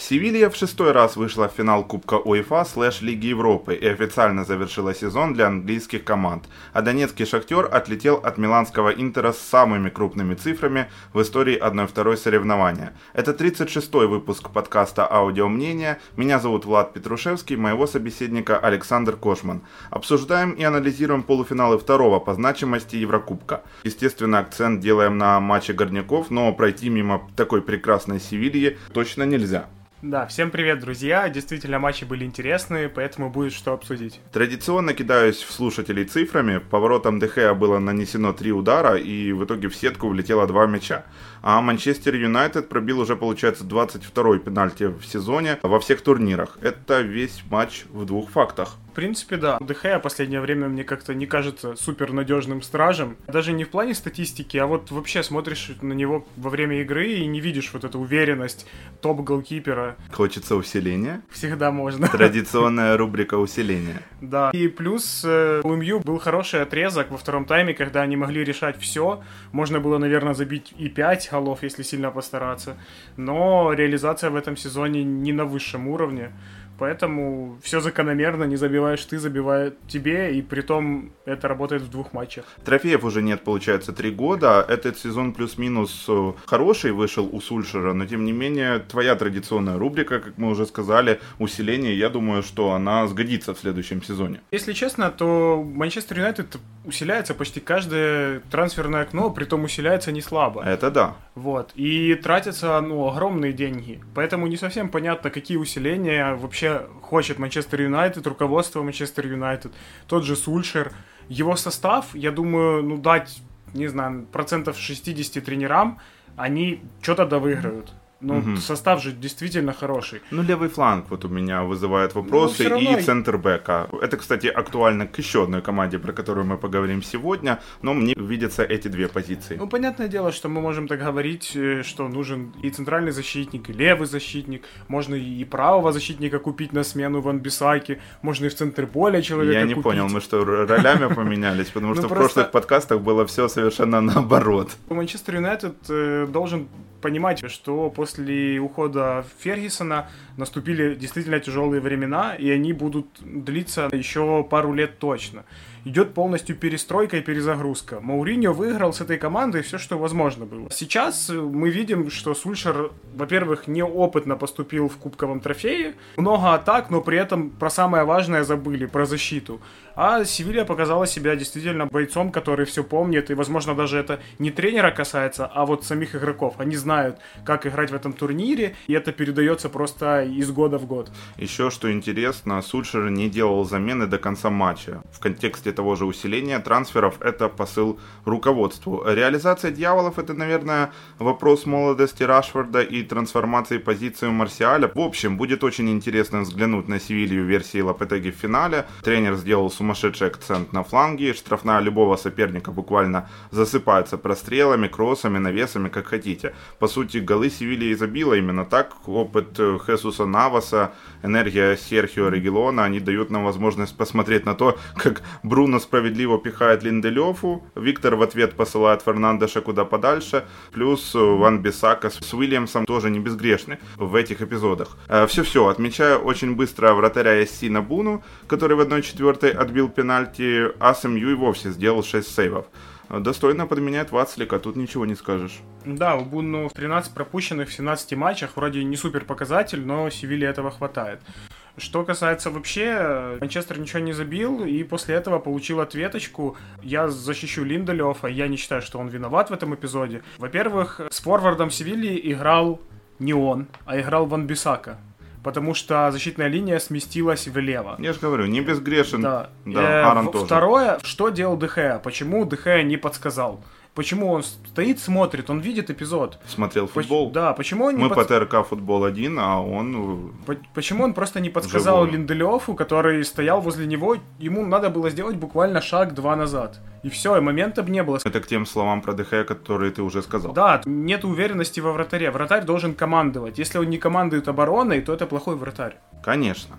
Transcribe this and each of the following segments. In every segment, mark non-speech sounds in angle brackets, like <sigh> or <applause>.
Севилья в шестой раз вышла в финал Кубка УЕФА слэш Лиги Европы и официально завершила сезон для английских команд. А донецкий «Шахтер» отлетел от миланского «Интера» с самыми крупными цифрами в истории 1-2 соревнования. Это 36-й выпуск подкаста «Аудиомнение». Меня зовут Влад Петрушевский, моего собеседника Александр Кошман. Обсуждаем и анализируем полуфиналы второго по значимости Еврокубка. Естественно, акцент делаем на матче горняков, но пройти мимо такой прекрасной Севильи точно нельзя. Да, всем привет, друзья. Действительно, матчи были интересные, поэтому будет что обсудить. Традиционно кидаюсь в слушателей цифрами. Поворотом ДХ было нанесено три удара, и в итоге в сетку влетело два мяча. А Манчестер Юнайтед пробил уже, получается, 22-й пенальти в сезоне во всех турнирах. Это весь матч в двух фактах. В принципе, да. ДХ в последнее время мне как-то не кажется супер надежным стражем. Даже не в плане статистики, а вот вообще смотришь на него во время игры и не видишь вот эту уверенность топ-голкипера. Хочется усиления? Всегда можно. Традиционная <laughs> рубрика усиления. Да. И плюс э, у МЮ был хороший отрезок во втором тайме, когда они могли решать все. Можно было, наверное, забить и 5 голов, если сильно постараться. Но реализация в этом сезоне не на высшем уровне. Поэтому все закономерно, не забиваешь ты, забивает тебе, и при том это работает в двух матчах. Трофеев уже нет, получается, три года. Этот сезон плюс-минус э, хороший вышел у Сульшера, но тем не менее твоя традиционная рубрика, как мы уже сказали, усиление, я думаю, что она сгодится в следующем сезоне. Если честно, то Манчестер Юнайтед усиляется почти каждое трансферное окно, при том усиляется не слабо. Это да. Вот. И тратятся ну, огромные деньги. Поэтому не совсем понятно, какие усиления вообще хочет Манчестер Юнайтед, руководство Манчестер Юнайтед, тот же Сульшер. Его состав, я думаю, ну дать, не знаю, процентов 60 тренерам, они что-то довыиграют. Ну, угу. состав же действительно хороший. Ну, левый фланг вот у меня вызывает вопросы. Ну, равно... И центр бэка. Это, кстати, актуально к еще одной команде, про которую мы поговорим сегодня. Но мне видятся эти две позиции. Ну, понятное дело, что мы можем так говорить, э, что нужен и центральный защитник, и левый защитник. Можно и правого защитника купить на смену Ван Бисаки. Можно и в центр поля человека Я не купить. понял, мы что, ролями поменялись? Потому <laughs> что в прошлых подкастах было все совершенно наоборот. Манчестер Юнайтед э, должен понимать, что после ухода Фергюсона наступили действительно тяжелые времена, и они будут длиться еще пару лет точно идет полностью перестройка и перезагрузка. Мауриньо выиграл с этой командой все, что возможно было. Сейчас мы видим, что Сульшер, во-первых, неопытно поступил в кубковом трофее, много атак, но при этом про самое важное забыли, про защиту. А Севилья показала себя действительно бойцом, который все помнит, и, возможно, даже это не тренера касается, а вот самих игроков. Они знают, как играть в этом турнире, и это передается просто из года в год. Еще что интересно, Сульшер не делал замены до конца матча. В контексте контексте того же усиления трансферов это посыл руководству. Реализация дьяволов это, наверное, вопрос молодости Рашфорда и трансформации позиции Марсиаля. В общем, будет очень интересно взглянуть на Севилью версии Лапетеги в финале. Тренер сделал сумасшедший акцент на фланге. Штрафная любого соперника буквально засыпается прострелами, кроссами, навесами, как хотите. По сути, голы Севилья забила именно так. Опыт Хесуса Наваса, энергия Серхио Регелона, они дают нам возможность посмотреть на то, <laughs> как Бру Бруно справедливо пихает Линделёфу, Виктор в ответ посылает Фернандеша куда подальше, плюс Ван Бисака с Уильямсом тоже не безгрешны в этих эпизодах. Все-все, э, отмечаю очень быстро вратаря Эссина Буну, который в 1-4 отбил пенальти, а Сэмью и вовсе сделал 6 сейвов достойно подменяет Вацлика, тут ничего не скажешь. Да, у Буну 13 пропущенных в 17 матчах, вроде не супер показатель, но Севиле этого хватает. Что касается вообще, Манчестер ничего не забил, и после этого получил ответочку. Я защищу Линделёфа, я не считаю, что он виноват в этом эпизоде. Во-первых, с форвардом Севильи играл не он, а играл Ван Бисака потому что защитная линия сместилась влево. Я же говорю, не безгрешен. Да, да э, Аарон тоже. Второе, что делал ДХ? Почему ДХ не подсказал? Почему он стоит, смотрит, он видит эпизод. Смотрел футбол. Поч- да, почему он не Мы под... по ТРК футбол один, а он... По- почему он просто не подсказал Живую. Линделёфу, который стоял возле него, ему надо было сделать буквально шаг два назад. И все, и момента бы не было. Это к тем словам про ДХ, которые ты уже сказал. Да, нет уверенности во вратаре. Вратарь должен командовать. Если он не командует обороной, то это плохой вратарь. Конечно.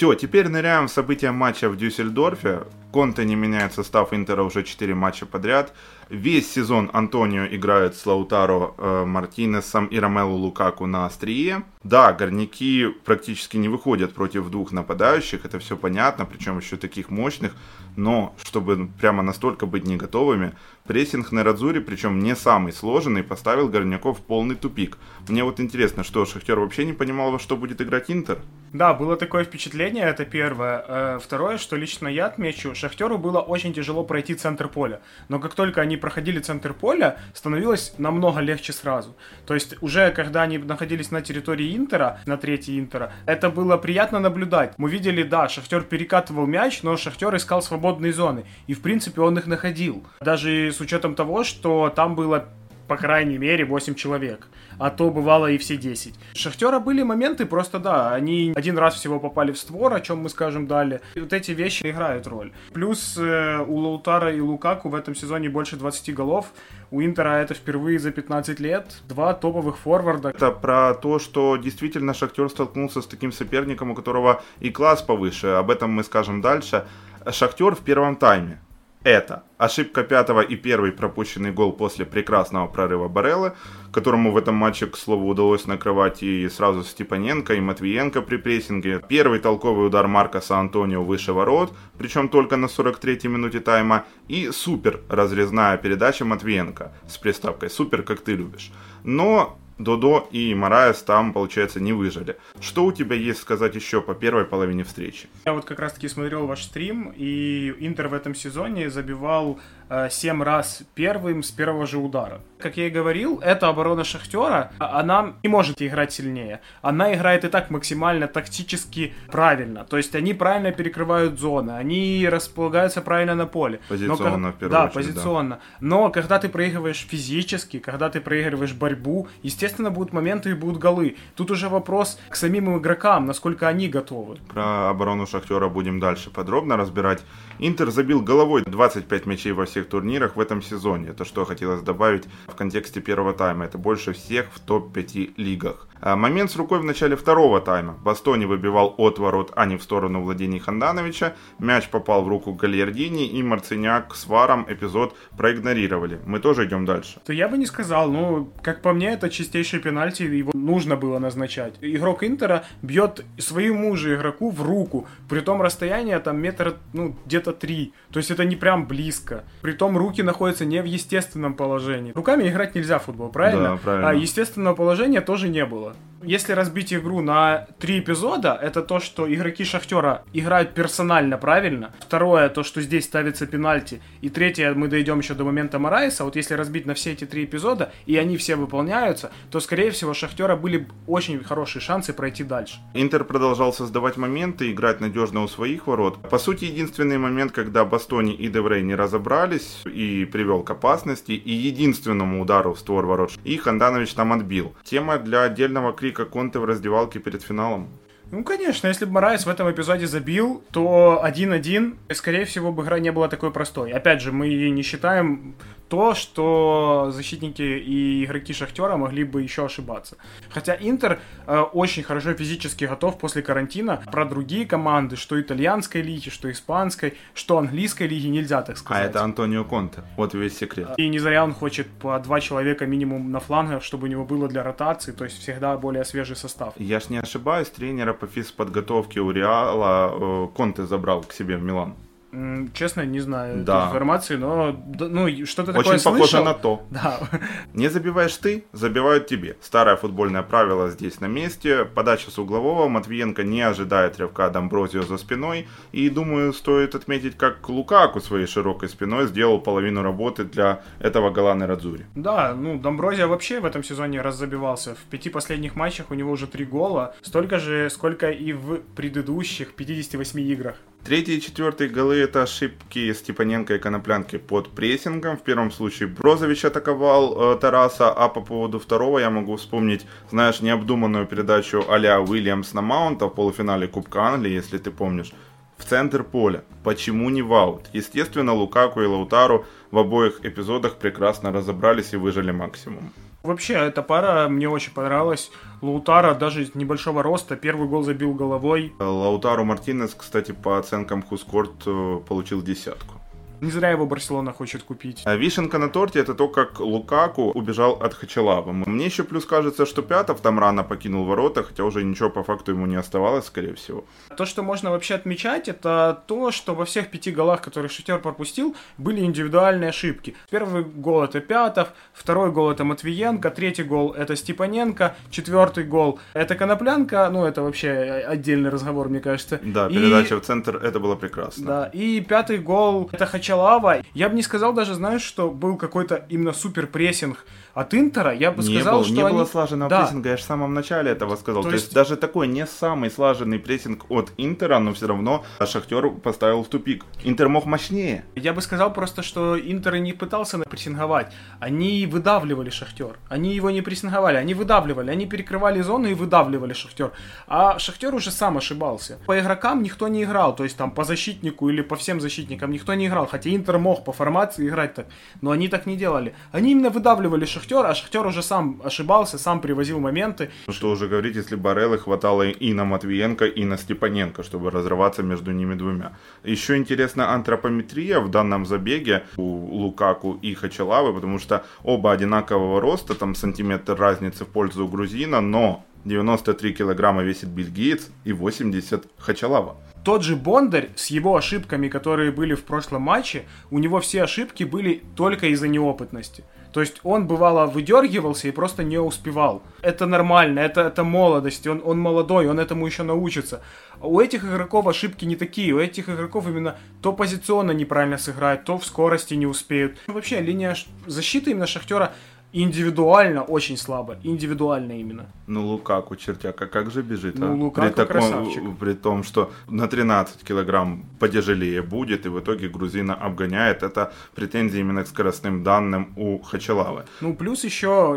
Все, теперь ныряем в события матча в Дюссельдорфе. Конте не меняет состав Интера уже 4 матча подряд. Весь сезон Антонио играет с Лаутаро э, Мартинесом и Ромелу Лукаку на острие. Да, горняки практически не выходят против двух нападающих, это все понятно, причем еще таких мощных. Но, чтобы прямо настолько быть не готовыми, прессинг на Радзуре, причем не самый сложный, поставил горняков в полный тупик. Мне вот интересно, что Шахтер вообще не понимал, во что будет играть Интер? Да, было такое впечатление, это первое. Э, второе, что лично я отмечу, Шахтеру было очень тяжело пройти центр поля. Но как только они проходили центр поля, становилось намного легче сразу. То есть уже когда они находились на территории Интера, на третьей Интера, это было приятно наблюдать. Мы видели, да, Шахтер перекатывал мяч, но Шахтер искал свободные зоны. И в принципе он их находил. Даже с учетом того, что там было по крайней мере 8 человек а то бывало и все 10. Шахтера были моменты, просто да, они один раз всего попали в створ, о чем мы скажем далее. И вот эти вещи играют роль. Плюс э, у Лаутара и Лукаку в этом сезоне больше 20 голов. У Интера это впервые за 15 лет. Два топовых форварда. Это про то, что действительно Шахтер столкнулся с таким соперником, у которого и класс повыше. Об этом мы скажем дальше. Шахтер в первом тайме это ошибка пятого и первый пропущенный гол после прекрасного прорыва Бареллы, которому в этом матче, к слову, удалось накрывать и сразу Степаненко, и Матвиенко при прессинге. Первый толковый удар Маркоса Антонио выше ворот, причем только на 43-й минуте тайма. И супер разрезная передача Матвиенко с приставкой «Супер, как ты любишь». Но Додо и Мараес там, получается, не выжили. Что у тебя есть сказать еще по первой половине встречи? Я вот как раз-таки смотрел ваш стрим, и Интер в этом сезоне забивал 7 раз первым с первого же удара. Как я и говорил, эта оборона Шахтера, а, она не может играть сильнее. Она играет и так максимально тактически правильно. То есть они правильно перекрывают зоны, они располагаются правильно на поле. Позиционно, Но, в первую да, очередь, позиционно. Да. Но когда ты проигрываешь физически, когда ты проигрываешь борьбу, естественно, будут моменты и будут голы. Тут уже вопрос к самим игрокам, насколько они готовы. Про оборону Шахтера будем дальше подробно разбирать. Интер забил головой 25 мячей во всех турнирах в этом сезоне. Это что хотелось добавить в контексте первого тайма. Это больше всех в топ-5 лигах. А момент с рукой в начале второго тайма. Бастони выбивал от ворот, а не в сторону владений Хандановича. Мяч попал в руку Гальярдини и Марциняк с Варом эпизод проигнорировали. Мы тоже идем дальше. То я бы не сказал, ну, как по мне, это чистейший пенальти, его нужно было назначать. Игрок Интера бьет своему же игроку в руку, при том расстояние там метр, ну, где-то три. То есть это не прям близко. При том руки находятся не в естественном положении. Руками играть нельзя в футбол, правильно? Да, правильно. А естественного положения тоже не было. Если разбить игру на три эпизода, это то, что игроки Шахтера играют персонально правильно. Второе, то, что здесь ставится пенальти. И третье, мы дойдем еще до момента Марайса. Вот если разбить на все эти три эпизода, и они все выполняются, то, скорее всего, Шахтера были очень хорошие шансы пройти дальше. Интер продолжал создавать моменты, играть надежно у своих ворот. По сути, единственный момент, когда Бастони и Деврей не разобрались и привел к опасности, и единственному удару в створ ворот, и Ханданович там отбил. Тема для отдельного крика как Конте в раздевалке перед финалом. Ну, конечно, если бы Морайс в этом эпизоде забил, то 1-1, скорее всего, бы игра не была такой простой. Опять же, мы не считаем то, что защитники и игроки Шахтера могли бы еще ошибаться. Хотя Интер э, очень хорошо физически готов после карантина. Про другие команды, что итальянской лиги, что испанской, что английской лиги, нельзя так сказать. А это Антонио Конте. Вот весь секрет. И не зря он хочет по два человека минимум на флангах, чтобы у него было для ротации, то есть всегда более свежий состав. Я ж не ошибаюсь, тренера по физподготовке у Реала э, Конте забрал к себе в Милан. Честно, не знаю да. информации, но ну, что-то такое Очень похоже слышал. на то. Да. Не забиваешь ты, забивают тебе. Старое футбольное правило здесь на месте. Подача с углового. Матвиенко не ожидает рывка Домброзио за спиной. И, думаю, стоит отметить, как Лукаку своей широкой спиной сделал половину работы для этого гола на Радзури. Да, ну, Домброзио вообще в этом сезоне раз забивался. В пяти последних матчах у него уже три гола. Столько же, сколько и в предыдущих 58 играх. Третий и четвертый голы это ошибки Степаненко и Коноплянки под прессингом. В первом случае Брозович атаковал э, Тараса, а по поводу второго я могу вспомнить, знаешь, необдуманную передачу а-ля Уильямс на Маунта в полуфинале Кубка Англии, если ты помнишь, в центр поля. Почему не в аут? Естественно, Лукаку и Лаутару в обоих эпизодах прекрасно разобрались и выжили максимум. Вообще, эта пара мне очень понравилась. Лаутара даже с небольшого роста первый гол забил головой. Лаутару Мартинес, кстати, по оценкам Хускорт э, получил десятку. Не зря его Барселона хочет купить. А вишенка на торте это то, как Лукаку убежал от Хачалава. Мне еще плюс кажется, что Пятов там рано покинул ворота, хотя уже ничего по факту ему не оставалось, скорее всего. То, что можно вообще отмечать, это то, что во всех пяти голах, которые Шахтер пропустил, были индивидуальные ошибки. Первый гол это Пятов, второй гол это Матвиенко, третий гол это Степаненко, четвертый гол это Коноплянка, ну это вообще отдельный разговор, мне кажется. Да, передача и... в центр, это было прекрасно. Да, и пятый гол это Хачалав Чалава. Я бы не сказал даже, знаешь, что был какой-то именно супер прессинг от Интера. Я бы не сказал, был, что не они... было слаженного да. прессинга, я же в самом начале этого сказал. То, То есть... есть даже такой не самый слаженный прессинг от Интера, но все равно Шахтер поставил в тупик. Интер мог мощнее. Я бы сказал просто, что Интер не пытался прессинговать. Они выдавливали Шахтер. Они его не прессинговали, они выдавливали. Они перекрывали зону и выдавливали Шахтер. А Шахтер уже сам ошибался. По игрокам никто не играл. То есть там по защитнику или по всем защитникам никто не играл. Хотя Интер мог по формации играть так, но они так не делали. Они именно выдавливали Шахтер, а Шахтер уже сам ошибался, сам привозил моменты. Ну что уже говорить, если Бареллы хватало и на Матвиенко, и на Степаненко, чтобы разрываться между ними двумя. Еще интересна антропометрия в данном забеге у Лукаку и Хачалавы, потому что оба одинакового роста, там сантиметр разницы в пользу грузина, но 93 килограмма весит бельгиец и 80 Хачалава. Тот же Бондарь с его ошибками, которые были в прошлом матче, у него все ошибки были только из-за неопытности. То есть он бывало выдергивался и просто не успевал. Это нормально, это, это молодость, он, он молодой, он этому еще научится. У этих игроков ошибки не такие, у этих игроков именно то позиционно неправильно сыграют, то в скорости не успеют. Вообще линия защиты именно Шахтера индивидуально очень слабо. Индивидуально именно. Ну, Лукаку, чертяка, как же бежит, ну, а? Лукаку при, таком, красавчик. при том, что на 13 килограмм потяжелее будет, и в итоге грузина обгоняет. Это претензии именно к скоростным данным у Хачалавы. Ну, плюс еще,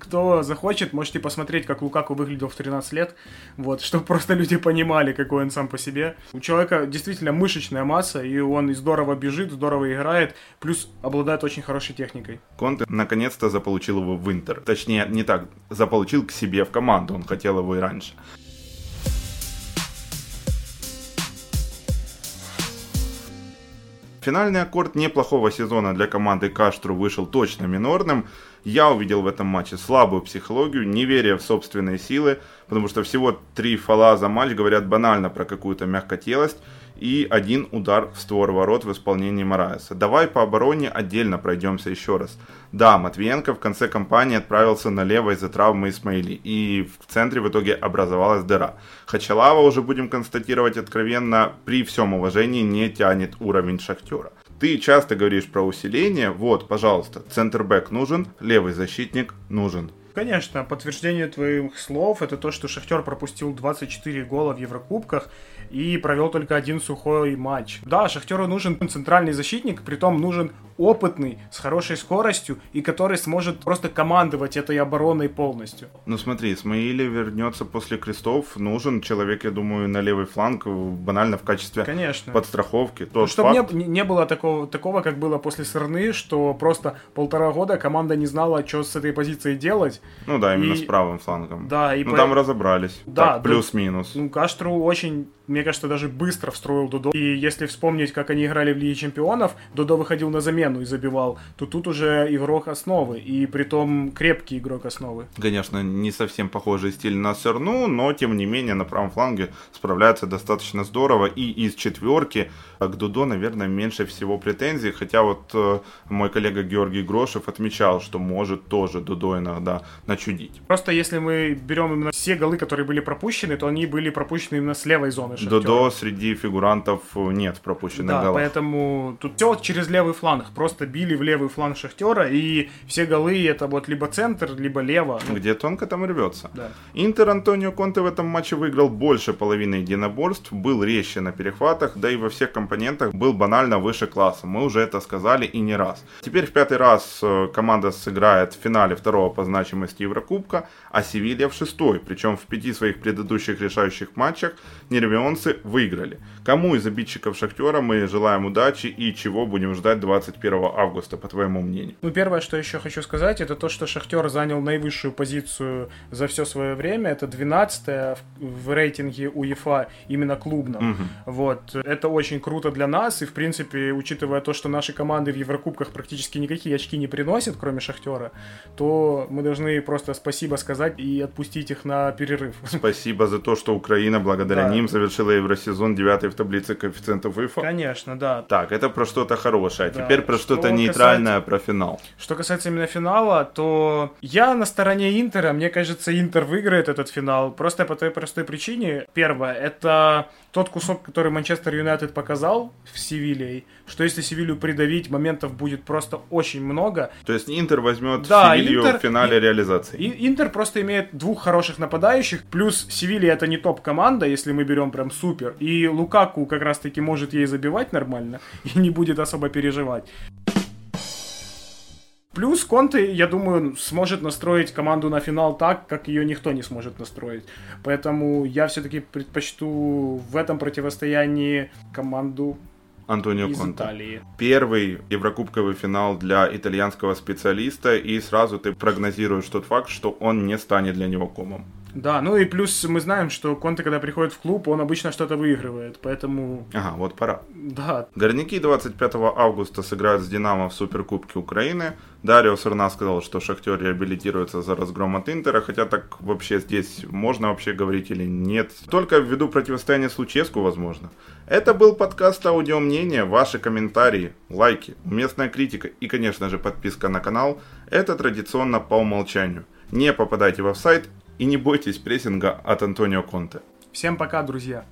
кто захочет, можете посмотреть, как Лукаку выглядел в 13 лет, вот, чтобы просто люди понимали, какой он сам по себе. У человека действительно мышечная масса, и он здорово бежит, здорово играет, плюс обладает очень хорошей техникой. Конте наконец-то заполучил заполучил его в Интер. Точнее, не так, заполучил к себе в команду, он хотел его и раньше. Финальный аккорд неплохого сезона для команды Каштру вышел точно минорным. Я увидел в этом матче слабую психологию, неверие в собственные силы, потому что всего три фола за матч говорят банально про какую-то мягкотелость и один удар в створ ворот в исполнении Мараеса. Давай по обороне отдельно пройдемся еще раз. Да, Матвиенко в конце кампании отправился налево из-за травмы Исмаили, и в центре в итоге образовалась дыра. Хачалава, уже будем констатировать откровенно, при всем уважении не тянет уровень Шахтера. Ты часто говоришь про усиление, вот, пожалуйста, центрбэк нужен, левый защитник нужен. Конечно, подтверждение твоих слов это то, что Шахтер пропустил 24 гола в Еврокубках и провел только один сухой матч. Да, Шахтеру нужен центральный защитник, притом нужен опытный, с хорошей скоростью и который сможет просто командовать этой обороной полностью. Ну смотри, Смаили вернется после крестов, нужен человек, я думаю, на левый фланг, банально в качестве Конечно. подстраховки. Тот ну, чтобы факт... не, не было такого, такого, как было после Сырны, что просто полтора года команда не знала, что с этой позицией делать. Ну да, именно и... с правым флангом. Да, и ну по... там разобрались. Да, так, плюс-минус. Ну, Каштру очень мне кажется, даже быстро встроил Дудо. И если вспомнить, как они играли в Лиге Чемпионов, Дудо выходил на замену и забивал, то тут уже игрок основы, и притом крепкий игрок основы. Конечно, не совсем похожий стиль на Серну, но тем не менее на правом фланге справляется достаточно здорово. И из четверки к Дудо, наверное, меньше всего претензий, хотя вот э, мой коллега Георгий Грошев отмечал, что может тоже Дудо иногда начудить. Просто если мы берем именно все голы, которые были пропущены, то они были пропущены именно с левой зоны Шахтера. Додо среди фигурантов нет пропущенных да, голов. поэтому тут все через левый фланг. Просто били в левый фланг Шахтера, и все голы это вот либо центр, либо лево. Ну, Где тонко, там рвется. Да. Интер Антонио Конте в этом матче выиграл больше половины единоборств, был резче на перехватах, да и во всех компонентах был банально выше класса. Мы уже это сказали и не раз. Теперь в пятый раз э, команда сыграет в финале второго по значимости Еврокубка, а Севилья в шестой. Причем в пяти своих предыдущих решающих матчах не рвем Леонсы выиграли. Кому из обидчиков Шахтера мы желаем удачи и чего будем ждать 21 августа, по твоему мнению? Ну, первое, что еще хочу сказать, это то, что Шахтер занял наивысшую позицию за все свое время. Это 12 в рейтинге УЕФА именно клубном. Угу. Вот. Это очень круто для нас. И, в принципе, учитывая то, что наши команды в Еврокубках практически никакие очки не приносят, кроме Шахтера, то мы должны просто спасибо сказать и отпустить их на перерыв. Спасибо за то, что Украина благодаря да. ним завершила Евросезон 9 в таблице коэффициентов УЕФА. Конечно, да. Так, это про что-то хорошее. Да. Теперь про что-то что нейтральное, касается... про финал. Что касается именно финала, то я на стороне Интера. Мне кажется, Интер выиграет этот финал. Просто по той простой причине. Первое, это тот кусок, который Манчестер Юнайтед показал в Севилье, что если Севилью придавить, моментов будет просто очень много. То есть Интер возьмет да, Севилью Интер, в финале и, реализации. И, Интер просто имеет двух хороших нападающих, плюс Севилья это не топ-команда, если мы берем прям супер, и Лукаку как раз-таки может ей забивать нормально и не будет особо переживать. Плюс Конте, я думаю, сможет настроить команду на финал так, как ее никто не сможет настроить. Поэтому я все-таки предпочту в этом противостоянии команду Антонио из Конте. Италии. Первый еврокубковый финал для итальянского специалиста, и сразу ты прогнозируешь тот факт, что он не станет для него комом. Да, ну и плюс мы знаем, что Конте, когда приходит в клуб, он обычно что-то выигрывает, поэтому... Ага, вот пора. Да. Горняки 25 августа сыграют с Динамо в Суперкубке Украины. Дарио Сарна сказал, что Шахтер реабилитируется за разгром от Интера, хотя так вообще здесь можно вообще говорить или нет. Только ввиду противостояния с Луческу, возможно. Это был подкаст «Аудио мнение». Ваши комментарии, лайки, уместная критика и, конечно же, подписка на канал – это традиционно по умолчанию. Не попадайте в офсайт и не бойтесь прессинга от Антонио Конте. Всем пока, друзья!